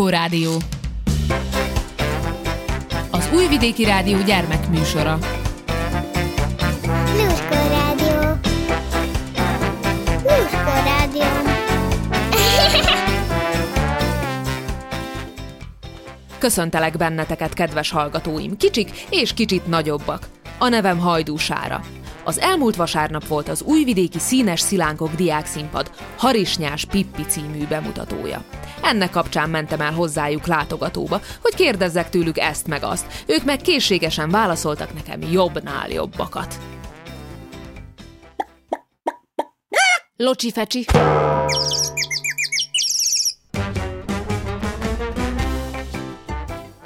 Lluskó Rádió. Az Újvidéki Rádió gyermekműsora. Lluskó Rádió. Lluskó Rádió. Köszöntelek benneteket, kedves hallgatóim, kicsik és kicsit nagyobbak. A nevem Hajdúsára. Az elmúlt vasárnap volt az újvidéki Színes Szilánkok diákszínpad Harisnyás Pippi című bemutatója. Ennek kapcsán mentem el hozzájuk látogatóba, hogy kérdezzek tőlük ezt meg azt. Ők meg készségesen válaszoltak nekem jobbnál jobbakat. Locsi fecsi.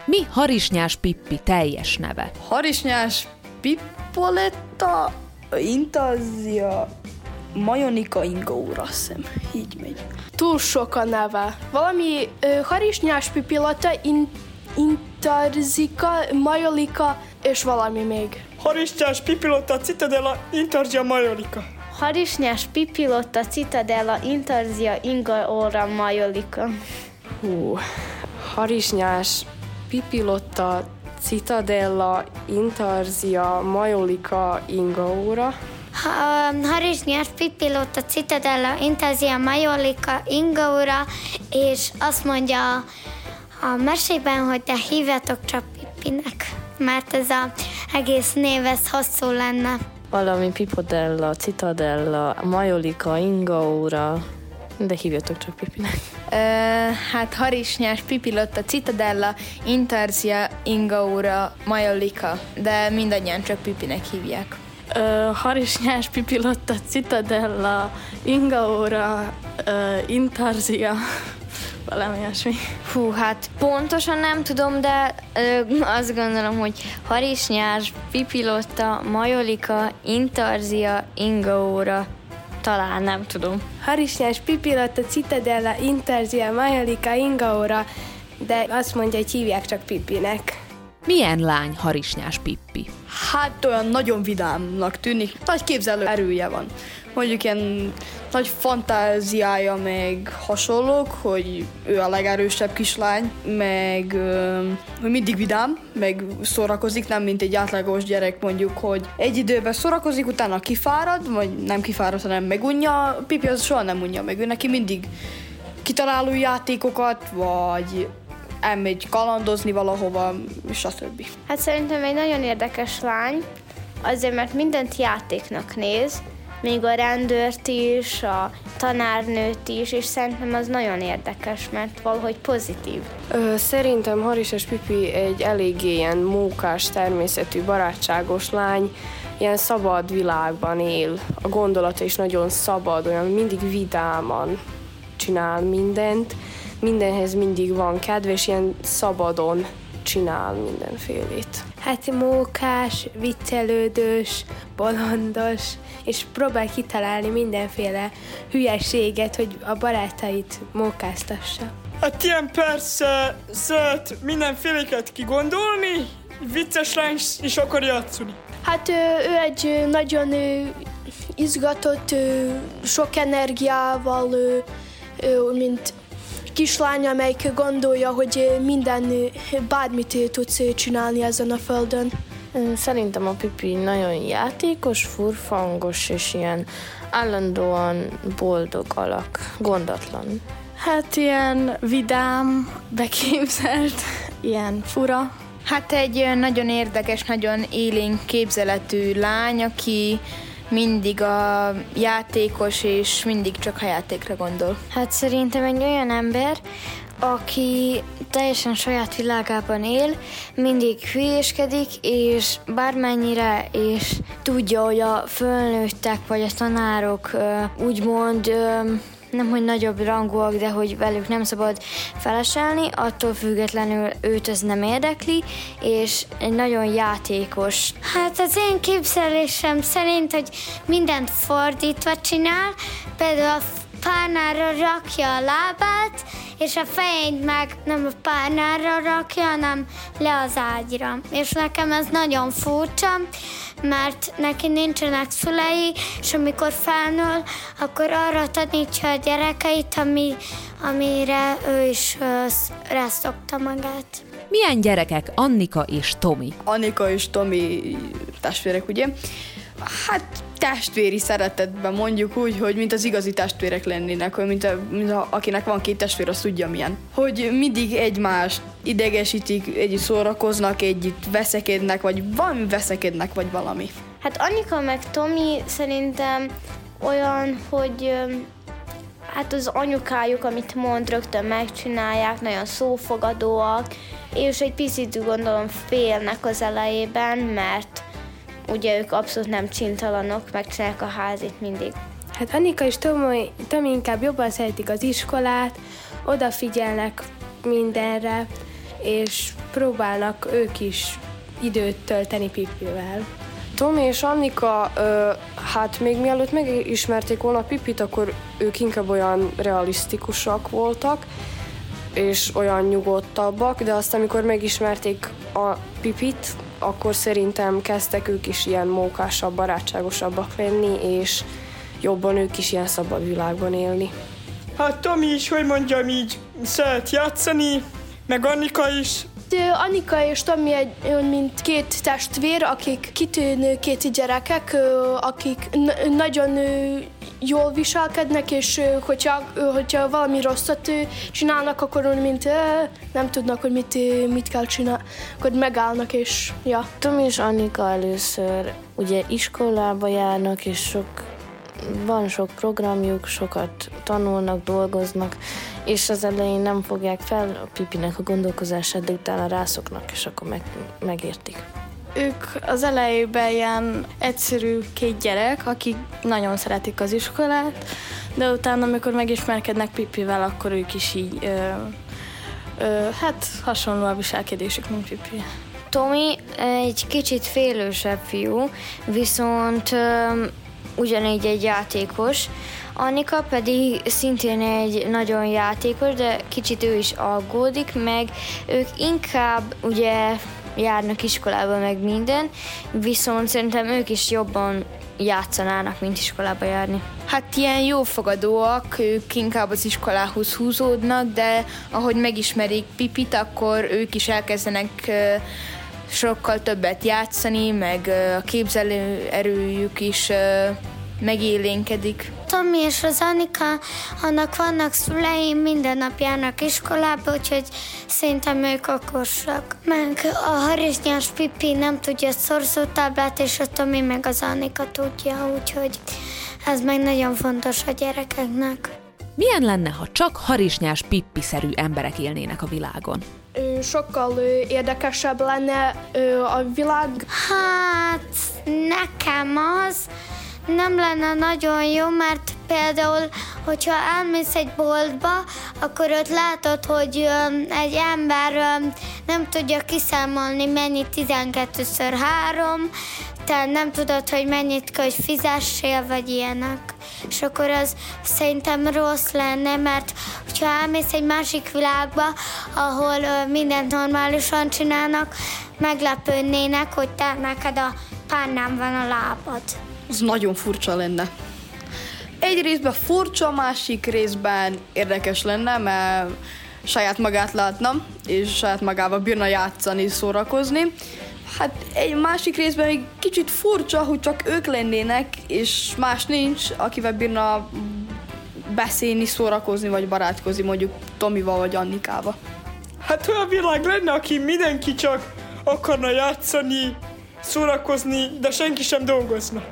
Mi Harisnyás Pippi teljes neve? Harisnyás Pippoletta Intazia Majonika Ingaura, azt hiszem, így megy. Túl sok a neve. Valami ö, harisnyás pipilata, in, intarzika, majolika, és valami még. Harisnyás Pipilota Citadella Intarzia Majolika. Harisnyás Pipilotta Citadella Intarzia Inga Ora Majolika. Hú, harisnyás, pipilotta, citadella, intarzia, majolika, ingaóra. Ha, um, Harisnyás Pipilota Citadella Intazia Majolika Ingaura, és azt mondja a mesében, hogy te hívjatok csak Pippinek, mert ez a egész név, ez hosszú lenne. Valami pipodella, citadella, majolika, ingaóra. De hívjatok csak Pipinek. Ö, hát Harisnyás, Pipilotta, Citadella, Intarzia, Ingaura, Majolika, de mindannyian csak Pipinek hívják. Ö, harisnyás, pipilotta, citadella, ingaóra, ö, intarzia, valami ilyesmi. Hú, hát pontosan nem tudom, de ö, azt gondolom, hogy Harisnyás, Pipilotta, Majolika, Intarzia, Ingaóra, talán nem tudom. Harisnyás, Pipilotta, Citadella, Interzia, Majolika, Ingaora, de azt mondja, hogy hívják csak Pipinek. Milyen lány Harisnyás Pippi? Hát olyan nagyon vidámnak tűnik, nagy képzelő erője van. Mondjuk ilyen nagy fantáziája, meg hasonlók, hogy ő a legerősebb kislány, meg hogy mindig vidám, meg szórakozik, nem mint egy átlagos gyerek mondjuk, hogy egy időben szórakozik, utána kifárad, vagy nem kifárad, hanem megunja. Pipi az soha nem unja meg, ő neki mindig kitaláló játékokat, vagy elmegy kalandozni valahova, stb. Hát szerintem egy nagyon érdekes lány, azért mert mindent játéknak néz, még a rendőrt is, a tanárnőt is, és szerintem az nagyon érdekes, mert valahogy pozitív. Ö, szerintem Haris és Pipi egy eléggé ilyen mókás, természetű, barátságos lány, ilyen szabad világban él. A gondolata is nagyon szabad, olyan mindig vidáman csinál mindent, mindenhez mindig van kedve, és ilyen szabadon csinál mindenfélét. Hát mókás, viccelődős, bolondos, és próbál kitalálni mindenféle hülyeséget, hogy a barátait mókáztassa. Hát ilyen persze szeret mindenféléket kigondolni, vicces lány is akar játszani. Hát ő egy nagyon izgatott, sok energiával, mint kislány, amelyik gondolja, hogy ö, minden, ö, bármit ö, tudsz csinálni ezen a földön. Szerintem a Pipi nagyon játékos, furfangos, és ilyen állandóan boldog alak, gondatlan. Hát ilyen vidám, beképzelt, ilyen fura. Hát egy nagyon érdekes, nagyon élénk képzeletű lány, aki mindig a játékos, és mindig csak a játékra gondol. Hát szerintem egy olyan ember, aki teljesen saját világában él, mindig hülyéskedik, és bármennyire, és tudja, hogy a fölnőttek vagy a tanárok úgymond nem hogy nagyobb rangúak, de hogy velük nem szabad feleselni, attól függetlenül őt ez nem érdekli, és egy nagyon játékos. Hát az én képzelésem szerint, hogy mindent fordítva csinál, például a párnára rakja a lábát, és a fejét meg nem a párnára rakja, hanem le az ágyra. És nekem ez nagyon furcsa, mert neki nincsenek szülei, és amikor felnől, akkor arra tanítja a gyerekeit, ami, amire ő is reszokta magát. Milyen gyerekek Annika és Tomi? Annika és Tomi testvérek, ugye? Hát testvéri szeretetben mondjuk úgy, hogy mint az igazi testvérek lennének, hogy mint, a, mint a, akinek van két testvér, az tudja milyen. Hogy mindig egymást idegesítik, együtt szórakoznak, együtt veszekednek, vagy valami veszekednek, vagy valami. Hát Annika meg Tomi szerintem olyan, hogy hát az anyukájuk, amit mond, rögtön megcsinálják, nagyon szófogadóak, és egy picit gondolom félnek az elejében, mert ugye ők abszolút nem csintalanok, megcsinálják a házit mindig. Hát Annika és Tomi, Tomi inkább jobban szeretik az iskolát, odafigyelnek mindenre, és próbálnak ők is időt tölteni Pippivel. Tomi és Annika, ö, hát még mielőtt megismerték volna Pipit, akkor ők inkább olyan realisztikusak voltak, és olyan nyugodtabbak, de aztán, amikor megismerték a Pipit, akkor szerintem kezdtek ők is ilyen mókásabb, barátságosabbak lenni, és jobban ők is ilyen szabad világban élni. Hát Tomi is, hogy mondjam így, szeret játszani, meg Annika is. Annika és Tomi egy, mint két testvér, akik kitűnő két gyerekek, akik nagyon jól viselkednek, és hogyha, hogyha valami rosszat csinálnak, akkor mint nem tudnak, hogy mit, mit kell csinálni, akkor megállnak, és ja. Tom és Annika először ugye iskolába járnak, és sok van sok programjuk, sokat tanulnak, dolgoznak, és az elején nem fogják fel a pipinek a gondolkozását, de utána rászoknak, és akkor meg, megértik. Ők az elejében ilyen egyszerű két gyerek, akik nagyon szeretik az iskolát, de utána, amikor megismerkednek Pipivel, akkor ők is így, ö, ö, hát hasonló a viselkedésük, mint Pipi. Tomi egy kicsit félősebb fiú, viszont ö, ugyanígy egy játékos, Annika pedig szintén egy nagyon játékos, de kicsit ő is aggódik, meg ők inkább ugye járnak iskolába, meg minden, viszont szerintem ők is jobban játszanának, mint iskolába járni. Hát ilyen jófogadóak, ők inkább az iskolához húzódnak, de ahogy megismerik Pipit, akkor ők is elkezdenek sokkal többet játszani, meg a képzelő erőjük is megélénkedik. Tomi és az Anika, annak vannak szüleim, minden nap járnak iskolába, úgyhogy szerintem ők okosak. Meg a harisnyás Pipi nem tudja a szorzótáblát, és a Tomi meg az Anika tudja, úgyhogy ez meg nagyon fontos a gyerekeknek. Milyen lenne, ha csak harisnyás Pippi-szerű emberek élnének a világon? Sokkal érdekesebb lenne a világ. Hát, nekem az, nem lenne nagyon jó, mert például, hogyha elmész egy boltba, akkor ott látod, hogy egy ember nem tudja kiszámolni, mennyi 12-ször 3, te nem tudod, hogy mennyit kell, hogy fizessél, vagy ilyenek. És akkor az szerintem rossz lenne, mert hogyha elmész egy másik világba, ahol mindent normálisan csinálnak, meglepődnének, hogy te neked a párnám van a lábad az nagyon furcsa lenne. Egy részben furcsa, másik részben érdekes lenne, mert saját magát látna, és saját magával bírna játszani, szórakozni. Hát egy másik részben egy kicsit furcsa, hogy csak ők lennének, és más nincs, akivel bírna beszélni, szórakozni, vagy barátkozni, mondjuk Tomival vagy Annikával. Hát olyan világ lenne, aki mindenki csak akarna játszani, szórakozni, de senki sem dolgozna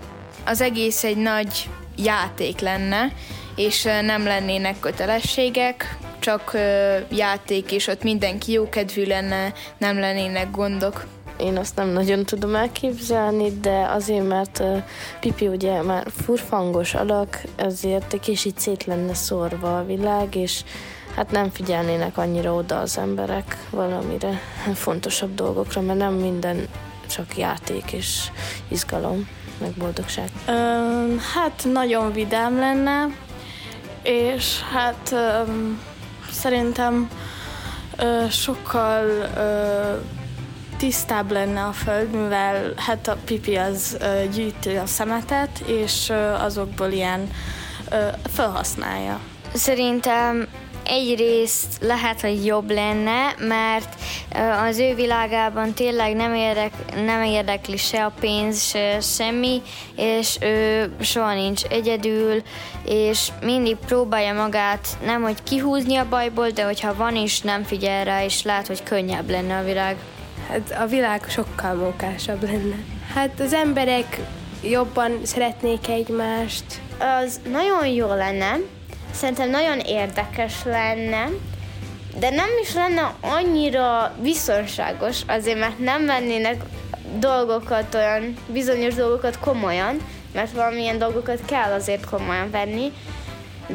az egész egy nagy játék lenne, és nem lennének kötelességek, csak játék, és ott mindenki jókedvű lenne, nem lennének gondok. Én azt nem nagyon tudom elképzelni, de azért, mert Pipi ugye már furfangos alak, ezért egy kicsit szét lenne szórva a világ, és hát nem figyelnének annyira oda az emberek valamire fontosabb dolgokra, mert nem minden csak játék és izgalom meg boldogság? Um, hát nagyon vidám lenne, és hát um, Szerintem ö, sokkal ö, tisztább lenne a föld, mivel hát a pipi az ö, gyűjti a szemetet, és ö, azokból ilyen ö, felhasználja. Szerintem egyrészt lehet, hogy jobb lenne, mert az ő világában tényleg nem, érdek, nem érdekli se a pénz, se semmi, és ő soha nincs egyedül, és mindig próbálja magát nem, hogy kihúzni a bajból, de hogyha van is, nem figyel rá, és lát, hogy könnyebb lenne a világ. Hát a világ sokkal mókásabb lenne. Hát az emberek jobban szeretnék egymást. Az nagyon jó lenne, szerintem nagyon érdekes lenne, de nem is lenne annyira biztonságos, azért mert nem vennének dolgokat olyan, bizonyos dolgokat komolyan, mert valamilyen dolgokat kell azért komolyan venni,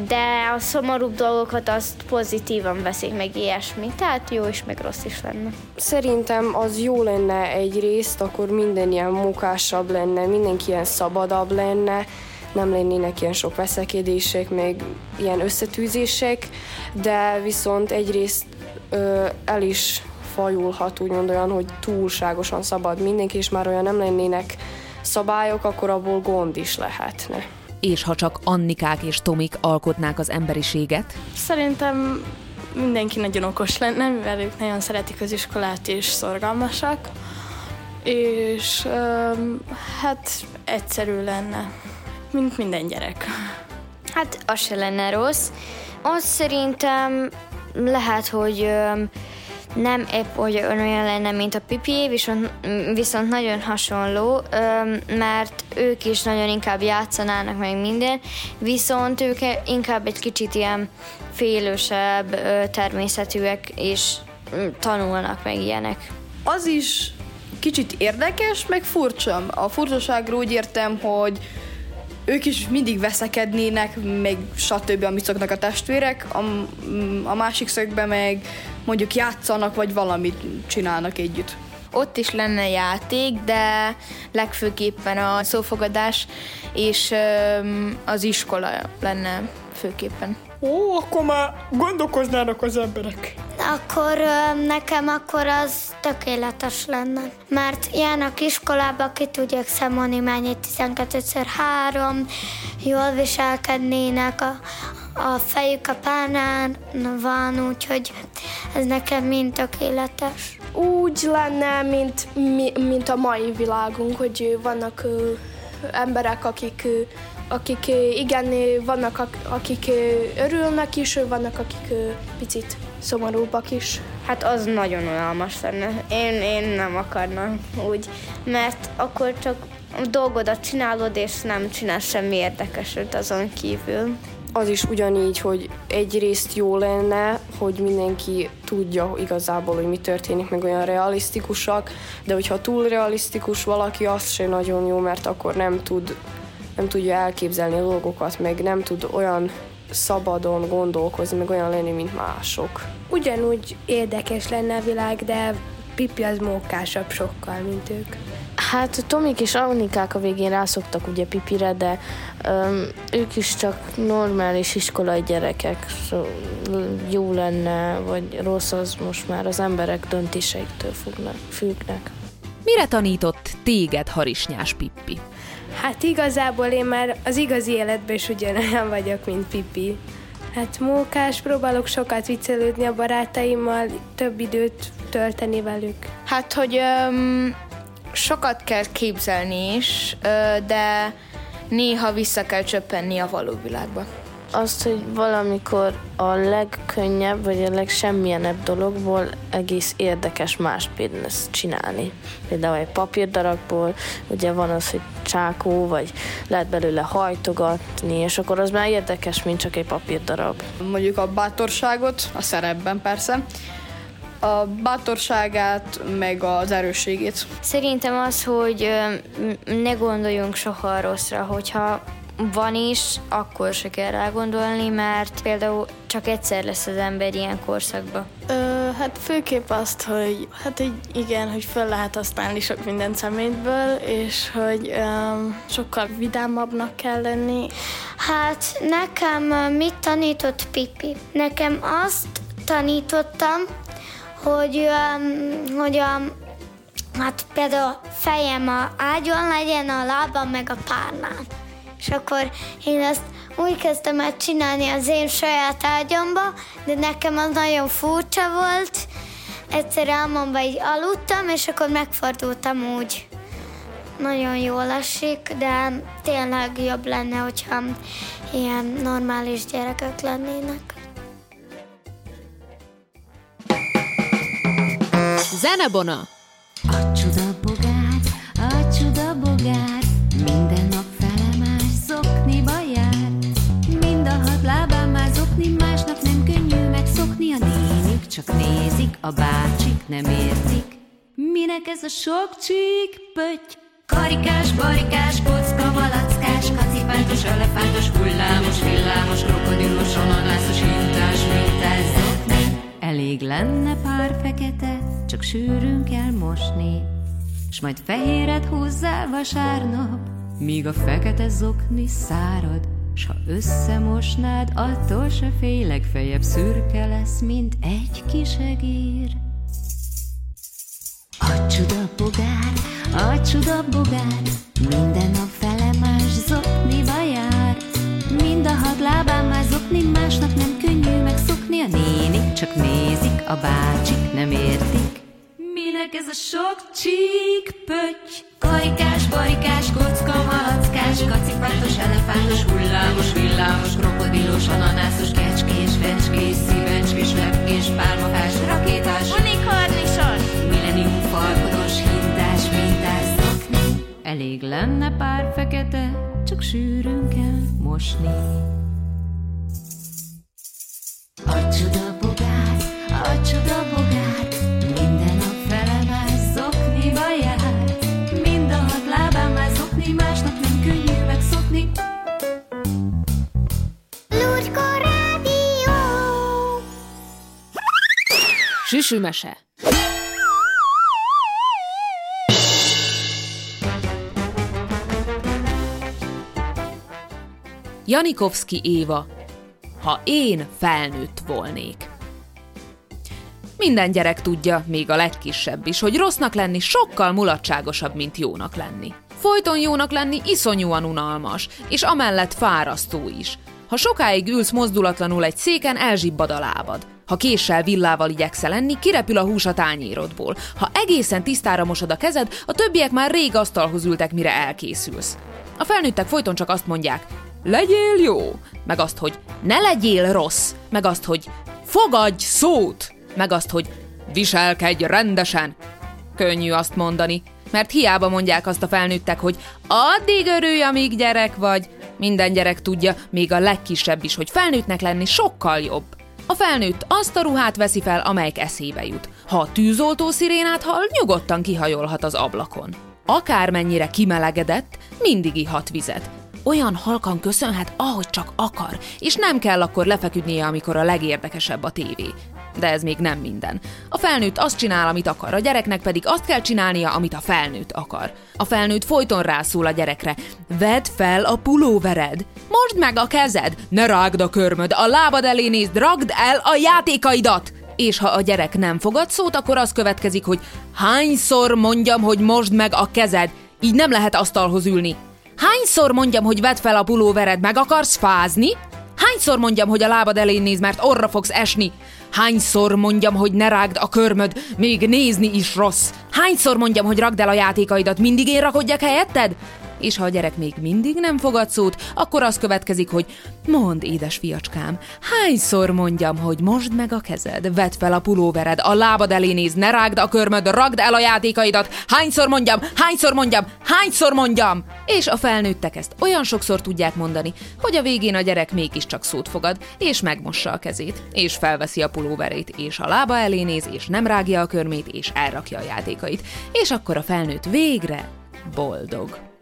de a szomorúbb dolgokat azt pozitívan veszik meg ilyesmi, tehát jó is, meg rossz is lenne. Szerintem az jó lenne egy részt, akkor minden ilyen munkásabb lenne, mindenki ilyen szabadabb lenne, nem lennének ilyen sok veszekedések, meg ilyen összetűzések, de viszont egyrészt ö, el is fajulhat úgymond olyan, hogy túlságosan szabad mindenki, és már olyan nem lennének szabályok, akkor abból gond is lehetne. És ha csak Annikák és Tomik alkotnák az emberiséget? Szerintem mindenki nagyon okos lenne, mivel ők nagyon szeretik az iskolát és szorgalmasak, és um, hát egyszerű lenne mint minden gyerek. Hát az se lenne rossz. Az szerintem lehet, hogy nem épp olyan lenne, mint a pipi, viszont, viszont nagyon hasonló, mert ők is nagyon inkább játszanának meg minden, viszont ők inkább egy kicsit ilyen félősebb természetűek, és tanulnak meg ilyenek. Az is kicsit érdekes, meg furcsa. A furcsaságról úgy értem, hogy ők is mindig veszekednének, meg stb. amit szoknak a testvérek, a, a másik szögben meg mondjuk játszanak, vagy valamit csinálnak együtt. Ott is lenne játék, de legfőképpen a szófogadás és az iskola lenne főképpen. Ó, akkor már gondolkoznának az emberek. Akkor nekem akkor az tökéletes lenne. Mert járnak iskolába, ki tudják számolni mennyi 12x3, jól viselkednének, a, a fejük a pánán van, úgyhogy ez nekem mind tökéletes. Úgy lenne, mint, mint a mai világunk, hogy vannak emberek, akik akik igen, vannak akik örülnek is, vannak akik picit szomorúbbak is. Hát az nagyon unalmas lenne. Én, én nem akarnám úgy, mert akkor csak dolgodat csinálod, és nem csinálsz semmi érdekeset azon kívül. Az is ugyanígy, hogy egyrészt jó lenne, hogy mindenki tudja igazából, hogy mi történik, meg olyan realisztikusak, de hogyha túl realisztikus valaki, az se nagyon jó, mert akkor nem tud nem tudja elképzelni a dolgokat, meg nem tud olyan szabadon gondolkozni, meg olyan lenni, mint mások. Ugyanúgy érdekes lenne a világ, de Pipi az mókásabb sokkal, mint ők. Hát Tomik és Annikák a végén rászoktak ugye Pipire, de um, ők is csak normális iskolai gyerekek. Szóval jó lenne, vagy rossz az most már az emberek döntéseiktől fognak, függnek. Mire tanított téged Harisnyás Pippi? Hát igazából én már az igazi életben is ugyanolyan vagyok, mint Pipi. Hát mókás, próbálok sokat viccelődni a barátaimmal, több időt tölteni velük. Hát, hogy um, sokat kell képzelni is, de néha vissza kell csöppenni a való világba azt, hogy valamikor a legkönnyebb, vagy a legsemmilyenebb dologból egész érdekes más business csinálni. Például egy papírdarabból, ugye van az, hogy csákó, vagy lehet belőle hajtogatni, és akkor az már érdekes, mint csak egy papírdarab. Mondjuk a bátorságot, a szerepben persze, a bátorságát, meg az erősségét. Szerintem az, hogy ne gondoljunk soha rosszra, hogyha van is, akkor se kell rá gondolni, mert például csak egyszer lesz az ember ilyen korszakban. Ö, hát főképp azt, hogy hát hogy igen, hogy fel lehet használni sok minden szemétből, és hogy um, sokkal vidámabbnak kell lenni. Hát nekem mit tanított Pipi? Nekem azt tanítottam, hogy, um, hogy a, hát például fejem a ágyon legyen, a lábam meg a párnán. És akkor én ezt úgy kezdtem el csinálni az én saját ágyamba, de nekem az nagyon furcsa volt. Egyszer álmomban így aludtam, és akkor megfordultam úgy. Nagyon jól esik, de tényleg jobb lenne, hogyha ilyen normális gyerekek lennének. Zenebona! A csuda csak nézik, a bácsik nem értik. Minek ez a sok csík pötty? Karikás, barikás, kocka, malackás, kacipántos, elefántos, hullámos, villámos, krokodilos, ananászos, hintás, mintás, zokni. Elég lenne pár fekete, csak sűrűn kell mosni, s majd fehéret húzzál vasárnap, míg a fekete zokni szárad, s ha összemosnád, attól se félj, legfeljebb szürke lesz, mint egy kis egér. A csuda bogár, a csuda bogár, minden nap felemás zokniba jár. Mind a hat lábán már zokni, másnak nem könnyű megszokni, a nénik csak nézik, a bácsik nem értik. Minek ez a sok csík pötty? Karikás, barikás, kocka, malackás, kacipántos, elefántos, hullámos, villámos, krokodilos, ananászos, kecskés, fecskés, szívecskés, lepkés, pálmafás, rakétás, unikornisos, millenium falkodos, hintás, mintás, szokni. Elég lenne pár fekete, csak sűrűn kell mosni. A csuda bogár, a csuda Süsümese. Janikovszki Éva. Ha én felnőtt volnék. Minden gyerek tudja, még a legkisebb is, hogy rossznak lenni sokkal mulatságosabb, mint jónak lenni. Folyton jónak lenni iszonyúan unalmas, és amellett fárasztó is. Ha sokáig ülsz mozdulatlanul egy széken, elzsibbad a lábad. Ha késsel villával igyekszel lenni, kirepül a hús a tányérodból. Ha egészen tisztára mosod a kezed, a többiek már rég asztalhoz ültek, mire elkészülsz. A felnőttek folyton csak azt mondják, legyél jó, meg azt, hogy ne legyél rossz, meg azt, hogy fogadj szót, meg azt, hogy viselkedj rendesen. Könnyű azt mondani, mert hiába mondják azt a felnőttek, hogy addig örülj, amíg gyerek vagy. Minden gyerek tudja, még a legkisebb is, hogy felnőttnek lenni sokkal jobb. A felnőtt azt a ruhát veszi fel, amelyik eszébe jut. Ha a tűzoltó szirénát hall, nyugodtan kihajolhat az ablakon. Akármennyire kimelegedett, mindig ihat vizet. Olyan halkan köszönhet, ahogy csak akar, és nem kell akkor lefeküdnie, amikor a legérdekesebb a tévé. De ez még nem minden. A felnőtt azt csinál, amit akar, a gyereknek pedig azt kell csinálnia, amit a felnőtt akar. A felnőtt folyton rászól a gyerekre. Vedd fel a pulóvered! Mosd meg a kezed! Ne rágd a körmöd! A lábad elé nézd, ragd el a játékaidat! És ha a gyerek nem fogad szót, akkor az következik, hogy hányszor mondjam, hogy mosd meg a kezed, így nem lehet asztalhoz ülni. Hányszor mondjam, hogy vedd fel a pulóvered, meg akarsz fázni? Hányszor mondjam, hogy a lábad elé néz, mert orra fogsz esni? Hányszor mondjam, hogy ne rágd a körmöd, még nézni is rossz? Hányszor mondjam, hogy ragd el a játékaidat, mindig én rakodjak helyetted? És ha a gyerek még mindig nem fogad szót, akkor az következik, hogy mondd, édes fiacskám, hányszor mondjam, hogy mosd meg a kezed, vedd fel a pulóvered, a lábad elé néz, ne rágd a körmöd, ragd el a játékaidat, hányszor mondjam, hányszor mondjam, hányszor mondjam! És a felnőttek ezt olyan sokszor tudják mondani, hogy a végén a gyerek mégiscsak szót fogad, és megmossa a kezét, és felveszi a pulóverét, és a lába elé néz, és nem rágja a körmét, és elrakja a játékait. És akkor a felnőtt végre boldog.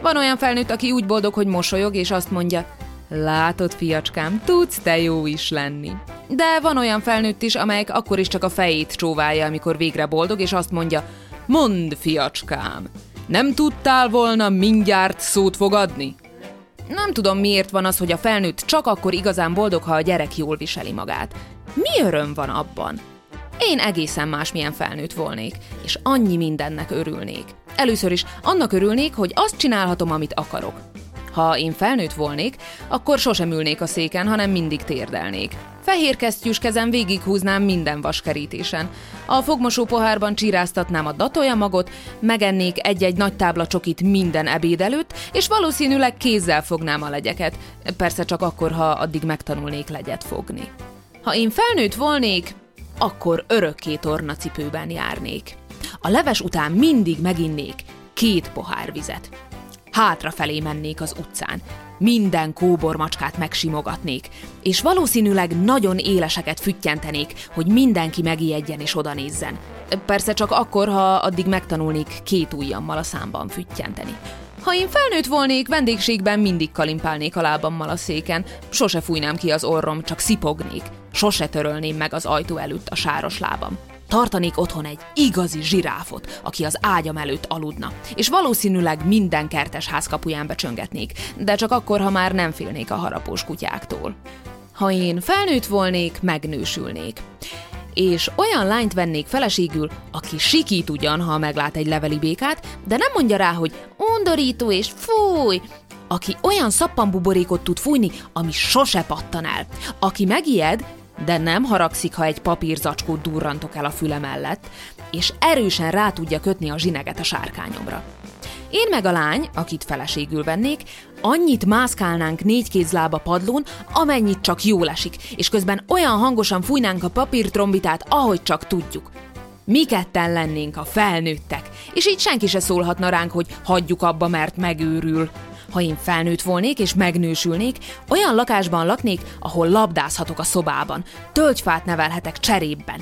Van olyan felnőtt, aki úgy boldog, hogy mosolyog, és azt mondja, látod, fiacskám, tudsz te jó is lenni. De van olyan felnőtt is, amelyek akkor is csak a fejét csóválja, amikor végre boldog, és azt mondja, mondd, fiacskám, nem tudtál volna mindjárt szót fogadni? Nem tudom, miért van az, hogy a felnőtt csak akkor igazán boldog, ha a gyerek jól viseli magát. Mi öröm van abban? Én egészen másmilyen felnőtt volnék, és annyi mindennek örülnék. Először is annak örülnék, hogy azt csinálhatom, amit akarok. Ha én felnőtt volnék, akkor sosem ülnék a széken, hanem mindig térdelnék. Fehér kesztyűs kezem végighúznám minden vaskerítésen. A fogmosó pohárban csíráztatnám a magot, megennék egy-egy nagy tábla csokit minden ebéd előtt, és valószínűleg kézzel fognám a legyeket. Persze csak akkor, ha addig megtanulnék legyet fogni. Ha én felnőtt volnék, akkor örökké tornacipőben járnék. A leves után mindig meginnék két pohár vizet. Hátrafelé mennék az utcán, minden kóbormacskát megsimogatnék, és valószínűleg nagyon éleseket füttyentenék, hogy mindenki megijedjen és odanézzen. Persze csak akkor, ha addig megtanulnék két ujjammal a számban füttyenteni. Ha én felnőtt volnék, vendégségben mindig kalimpálnék a lábammal a széken, sose fújnám ki az orrom, csak szipognék, sose törölném meg az ajtó előtt a sáros lábam. Tartanék otthon egy igazi zsiráfot, aki az ágyam előtt aludna, és valószínűleg minden kertes ház kapuján becsöngetnék, de csak akkor, ha már nem félnék a harapós kutyáktól. Ha én felnőtt volnék, megnősülnék. És olyan lányt vennék feleségül, aki sikít ugyan, ha meglát egy leveli békát, de nem mondja rá, hogy undorító és fúj, aki olyan szappanbuborékot tud fújni, ami sose pattan el, aki megijed, de nem haragszik, ha egy papírzacskót durrantok el a füle mellett, és erősen rá tudja kötni a zsineget a sárkányomra. Én meg a lány, akit feleségül vennék, annyit mászkálnánk négy kézlába padlón, amennyit csak jól esik, és közben olyan hangosan fújnánk a papírtrombitát, ahogy csak tudjuk. Mi ketten lennénk a felnőttek, és így senki se szólhatna ránk, hogy hagyjuk abba, mert megőrül. Ha én felnőtt volnék és megnősülnék, olyan lakásban laknék, ahol labdázhatok a szobában, tölgyfát nevelhetek cserébben,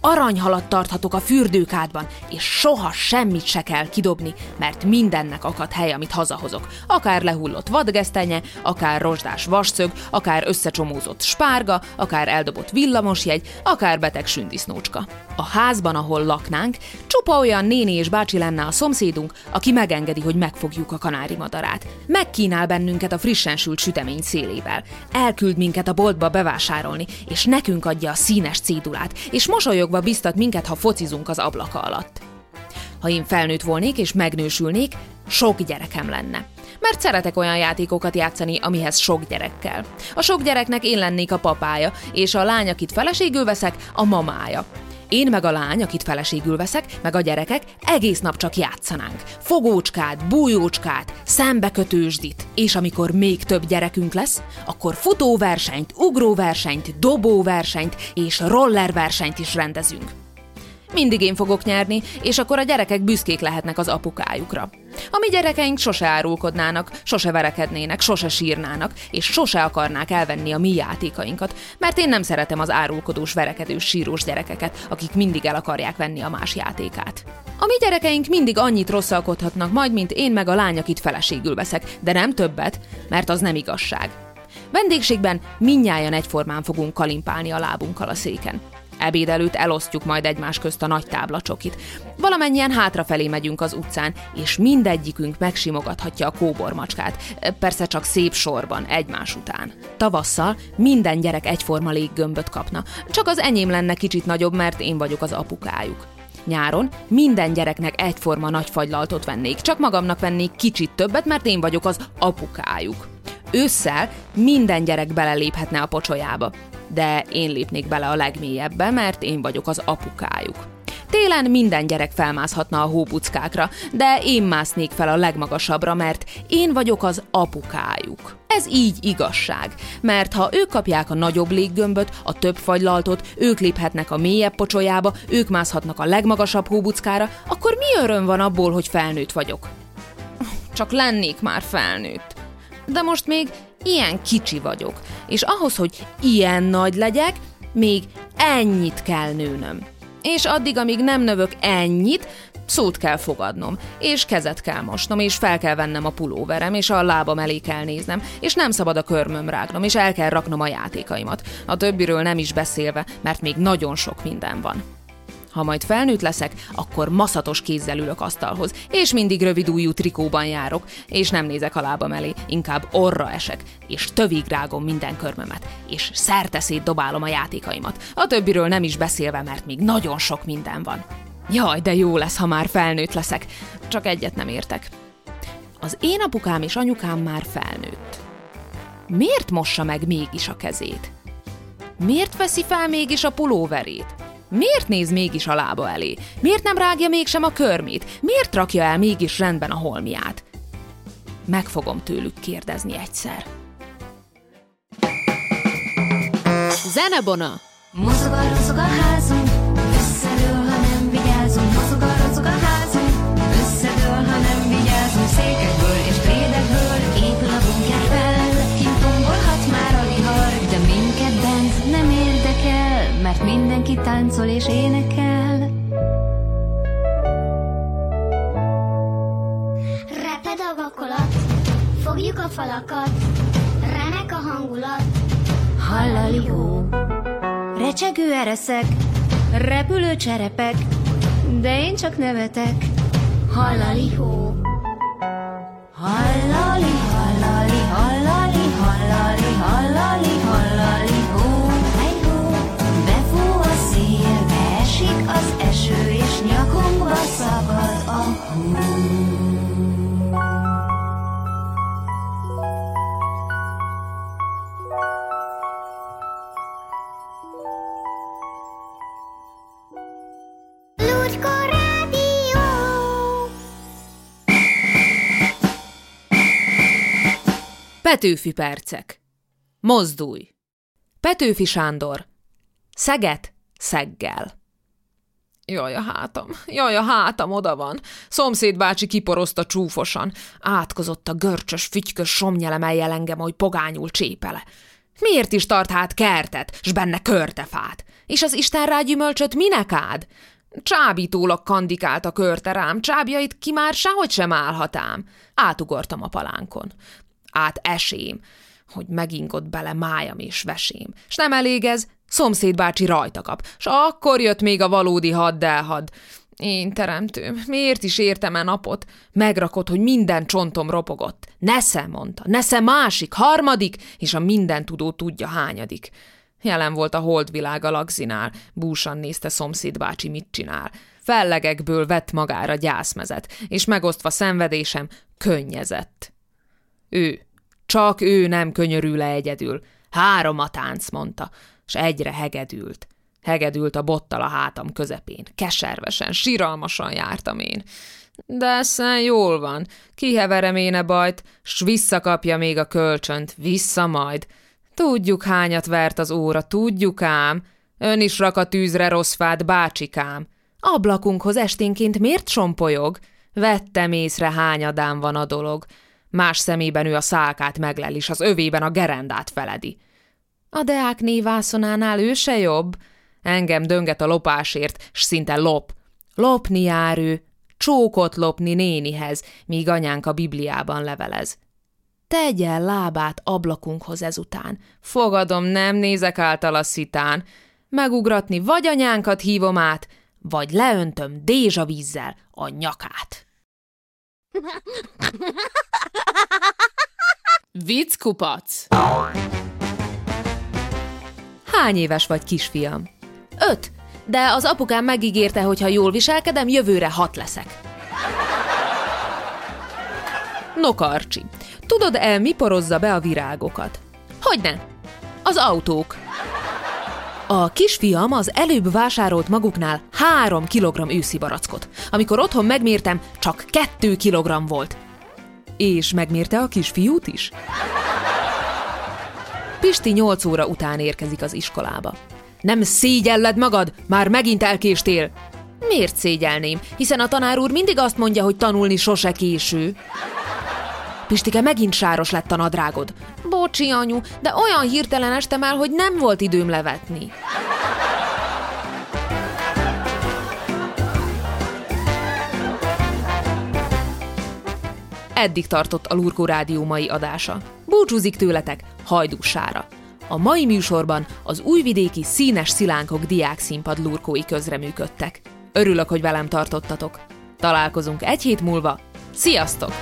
aranyhalat tarthatok a fürdőkádban, és soha semmit se kell kidobni, mert mindennek akad hely, amit hazahozok. Akár lehullott vadgesztenye, akár rozsdás vasszög, akár összecsomózott spárga, akár eldobott villamosjegy, akár beteg sündisznócska. A házban, ahol laknánk, csupa olyan néni és bácsi lenne a szomszédunk, aki megengedi, hogy megfogjuk a kanári madarát. Megkínál bennünket a frissen sült sütemény szélével. Elküld minket a boltba bevásárolni, és nekünk adja a színes cédulát, és mosolyogva biztat minket, ha focizunk az ablaka alatt. Ha én felnőtt volnék és megnősülnék, sok gyerekem lenne. Mert szeretek olyan játékokat játszani, amihez sok gyerek kell. A sok gyereknek én lennék a papája, és a lány, akit feleségül veszek, a mamája. Én meg a lány, akit feleségül veszek, meg a gyerekek egész nap csak játszanánk. Fogócskát, bújócskát, szembekötősdit. És amikor még több gyerekünk lesz, akkor futóversenyt, ugróversenyt, dobóversenyt és rollerversenyt is rendezünk. Mindig én fogok nyerni, és akkor a gyerekek büszkék lehetnek az apukájukra. A mi gyerekeink sose árulkodnának, sose verekednének, sose sírnának, és sose akarnák elvenni a mi játékainkat, mert én nem szeretem az árulkodós, verekedős, sírós gyerekeket, akik mindig el akarják venni a más játékát. A mi gyerekeink mindig annyit rosszalkodhatnak majd, mint én meg a lány, akit feleségül veszek, de nem többet, mert az nem igazság. Vendégségben minnyáján egyformán fogunk kalimpálni a lábunkkal a széken. Ebéd előtt elosztjuk majd egymás közt a nagy táblacsokit. Valamennyien hátrafelé megyünk az utcán, és mindegyikünk megsimogathatja a kóbormacskát, persze csak szép sorban, egymás után. Tavasszal minden gyerek egyforma léggömböt kapna, csak az enyém lenne kicsit nagyobb, mert én vagyok az apukájuk. Nyáron minden gyereknek egyforma nagy fagylaltot vennék, csak magamnak vennék kicsit többet, mert én vagyok az apukájuk. Ősszel minden gyerek beleléphetne a pocsolyába de én lépnék bele a legmélyebbe, mert én vagyok az apukájuk. Télen minden gyerek felmászhatna a hóbuckákra, de én másznék fel a legmagasabbra, mert én vagyok az apukájuk. Ez így igazság, mert ha ők kapják a nagyobb léggömböt, a több fagylaltot, ők léphetnek a mélyebb pocsolyába, ők mászhatnak a legmagasabb hóbuckára, akkor mi öröm van abból, hogy felnőtt vagyok? Csak lennék már felnőtt. De most még ilyen kicsi vagyok, és ahhoz, hogy ilyen nagy legyek, még ennyit kell nőnöm. És addig, amíg nem növök ennyit, Szót kell fogadnom, és kezet kell mosnom, és fel kell vennem a pulóverem, és a lábam elé kell néznem, és nem szabad a körmöm rágnom, és el kell raknom a játékaimat. A többiről nem is beszélve, mert még nagyon sok minden van. Ha majd felnőtt leszek, akkor maszatos kézzel ülök asztalhoz, és mindig rövid ujjú trikóban járok, és nem nézek a lábam elé, inkább orra esek, és tövig rágom minden körmömet, és szerte dobálom a játékaimat. A többiről nem is beszélve, mert még nagyon sok minden van. Jaj, de jó lesz, ha már felnőtt leszek. Csak egyet nem értek. Az én apukám és anyukám már felnőtt. Miért mossa meg mégis a kezét? Miért veszi fel mégis a pulóverét? Miért néz mégis a lába elé? Miért nem rágja mégsem a körmét? Miért rakja el mégis rendben a holmiát? Meg fogom tőlük kérdezni egyszer. Zenebona! Mozog a a házunk, falakat, remek a hangulat. Hallali hó, recsegő ereszek, repülő cserepek, de én csak nevetek. Hallali hó, Petőfi percek. Mozdulj. Petőfi Sándor. Szeget szeggel. Jaj, a hátam, jaj, a hátam oda van. Szomszéd bácsi kiporozta csúfosan. Átkozott a görcsös, fütykös somnyelem eljel engem, hogy pogányul csépele. Miért is tart hát kertet, s benne körtefát? És az Isten rá gyümölcsöt minek ád? Csábítólag kandikált a körte rám, csábjait ki már sehogy sem állhatám. Átugortam a palánkon. Át esém, hogy megingott bele májam és vesém. S nem elég ez, szomszéd bácsi rajta kap, s akkor jött még a valódi haddelhad. Én teremtőm, miért is értem e napot? Megrakott, hogy minden csontom ropogott. Nesze, mondta, nesze másik, harmadik, és a minden tudó tudja hányadik. Jelen volt a holdvilág a lagzinál, búsan nézte szomszéd bácsi mit csinál. Fellegekből vett magára gyászmezet, és megosztva szenvedésem, könnyezett. Ő, csak ő nem könyörül le egyedül. Három a tánc, mondta, s egyre hegedült. Hegedült a bottal a hátam közepén. Keservesen, siralmasan jártam én. De eszen jól van, kiheverem én a bajt, s visszakapja még a kölcsönt, vissza majd. Tudjuk, hányat vert az óra, tudjuk ám. Ön is rak a tűzre rossz fát, bácsikám. Ablakunkhoz esténként miért sompolyog? Vettem észre, hányadán van a dolog. Más szemében ő a szálkát meglel, és az övében a gerendát feledi. A Deák névászonánál ő se jobb. Engem dönget a lopásért, s szinte lop. Lopni jár ő, csókot lopni nénihez, míg anyánk a Bibliában levelez. Tegye lábát ablakunkhoz ezután. Fogadom, nem nézek által a szitán. Megugratni vagy anyánkat hívom át, vagy leöntöm dézsa vízzel a nyakát. Vickupac! Hány éves vagy, kisfiam? Öt, de az apukám megígérte, hogy ha jól viselkedem, jövőre hat leszek. No, Karcsi, tudod-e, mi porozza be a virágokat? Hogyne? Az autók. A kisfiam az előbb vásárolt maguknál három kilogramm őszi barackot. Amikor otthon megmértem, csak kettő kilogramm volt. És megmérte a kisfiút is? Pisti nyolc óra után érkezik az iskolába. Nem szégyelled magad? Már megint elkéstél. Miért szégyelném? Hiszen a tanár úr mindig azt mondja, hogy tanulni sose késő. Pistike, megint sáros lett a nadrágod. Bocsi, anyu, de olyan hirtelen estem el, hogy nem volt időm levetni. Eddig tartott a Lurkó Rádió mai adása. Búcsúzik tőletek Hajdúsára. A mai műsorban az újvidéki színes szilánkok diák színpad lurkói közreműködtek. Örülök, hogy velem tartottatok. Találkozunk egy hét múlva. Sziasztok!